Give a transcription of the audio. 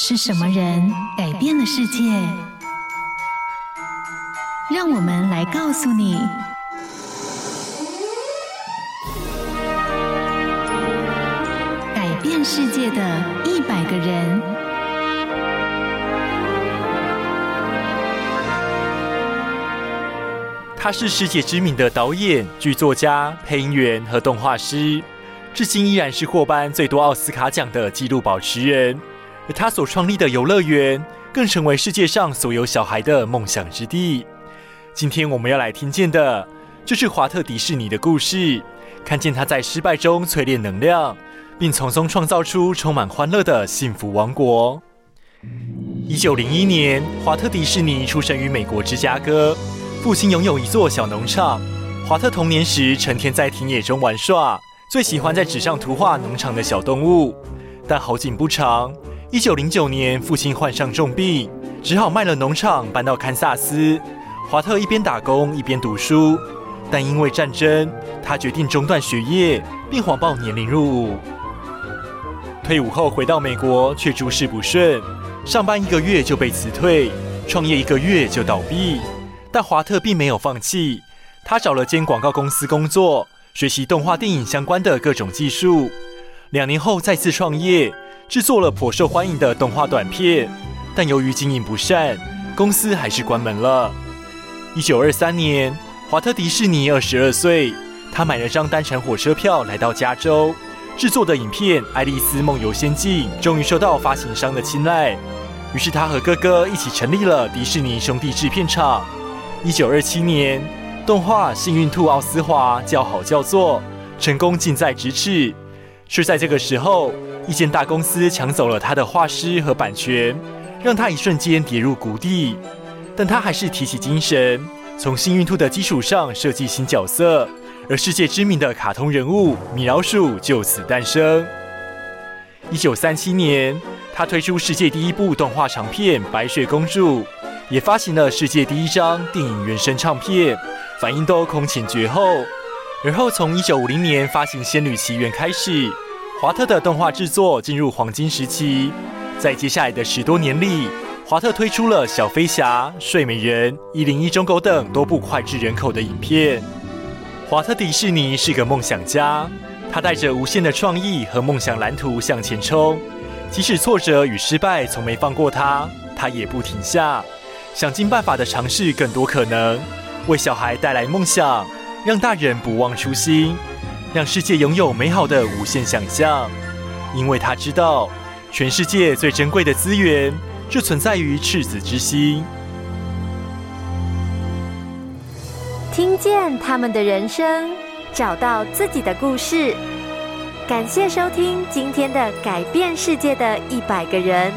是什么人改变了世界？让我们来告诉你：改变世界的一百个人。他是世界知名的导演、剧作家、配音员和动画师，至今依然是获颁最多奥斯卡奖的纪录保持人。而他所创立的游乐园，更成为世界上所有小孩的梦想之地。今天我们要来听见的，就是华特迪士尼的故事。看见他在失败中淬炼能量，并从中创造出充满欢乐的幸福王国。一九零一年，华特迪士尼出生于美国芝加哥，父亲拥有一座小农场。华特童年时成天在田野中玩耍，最喜欢在纸上图画农场的小动物。但好景不长。一九零九年，父亲患上重病，只好卖了农场，搬到堪萨斯。华特一边打工一边读书，但因为战争，他决定中断学业，并谎报年龄入伍。退伍后回到美国，却诸事不顺，上班一个月就被辞退，创业一个月就倒闭。但华特并没有放弃，他找了间广告公司工作，学习动画电影相关的各种技术。两年后再次创业。制作了颇受欢迎的动画短片，但由于经营不善，公司还是关门了。一九二三年，华特迪士尼二十二岁，他买了张单程火车票来到加州，制作的影片《爱丽丝梦游仙境》终于受到发行商的青睐。于是他和哥哥一起成立了迪士尼兄弟制片厂。一九二七年，动画《幸运兔奥斯华》叫好叫座，成功近在咫尺。却在这个时候，一间大公司抢走了他的画师和版权，让他一瞬间跌入谷底。但他还是提起精神，从幸运兔的基础上设计新角色，而世界知名的卡通人物米老鼠就此诞生。一九三七年，他推出世界第一部动画长片《白雪公主》，也发行了世界第一张电影原声唱片，反应都空前绝后。而后从一九五零年发行《仙女奇缘》开始。华特的动画制作进入黄金时期，在接下来的十多年里，华特推出了《小飞侠》《睡美人》《一零一忠狗》等多部脍炙人口的影片。华特迪士尼是个梦想家，他带着无限的创意和梦想蓝图向前冲，即使挫折与失败从没放过他，他也不停下，想尽办法的尝试更多可能，为小孩带来梦想，让大人不忘初心。让世界拥有美好的无限想象，因为他知道，全世界最珍贵的资源就存在于赤子之心。听见他们的人生，找到自己的故事。感谢收听今天的改变世界的一百个人。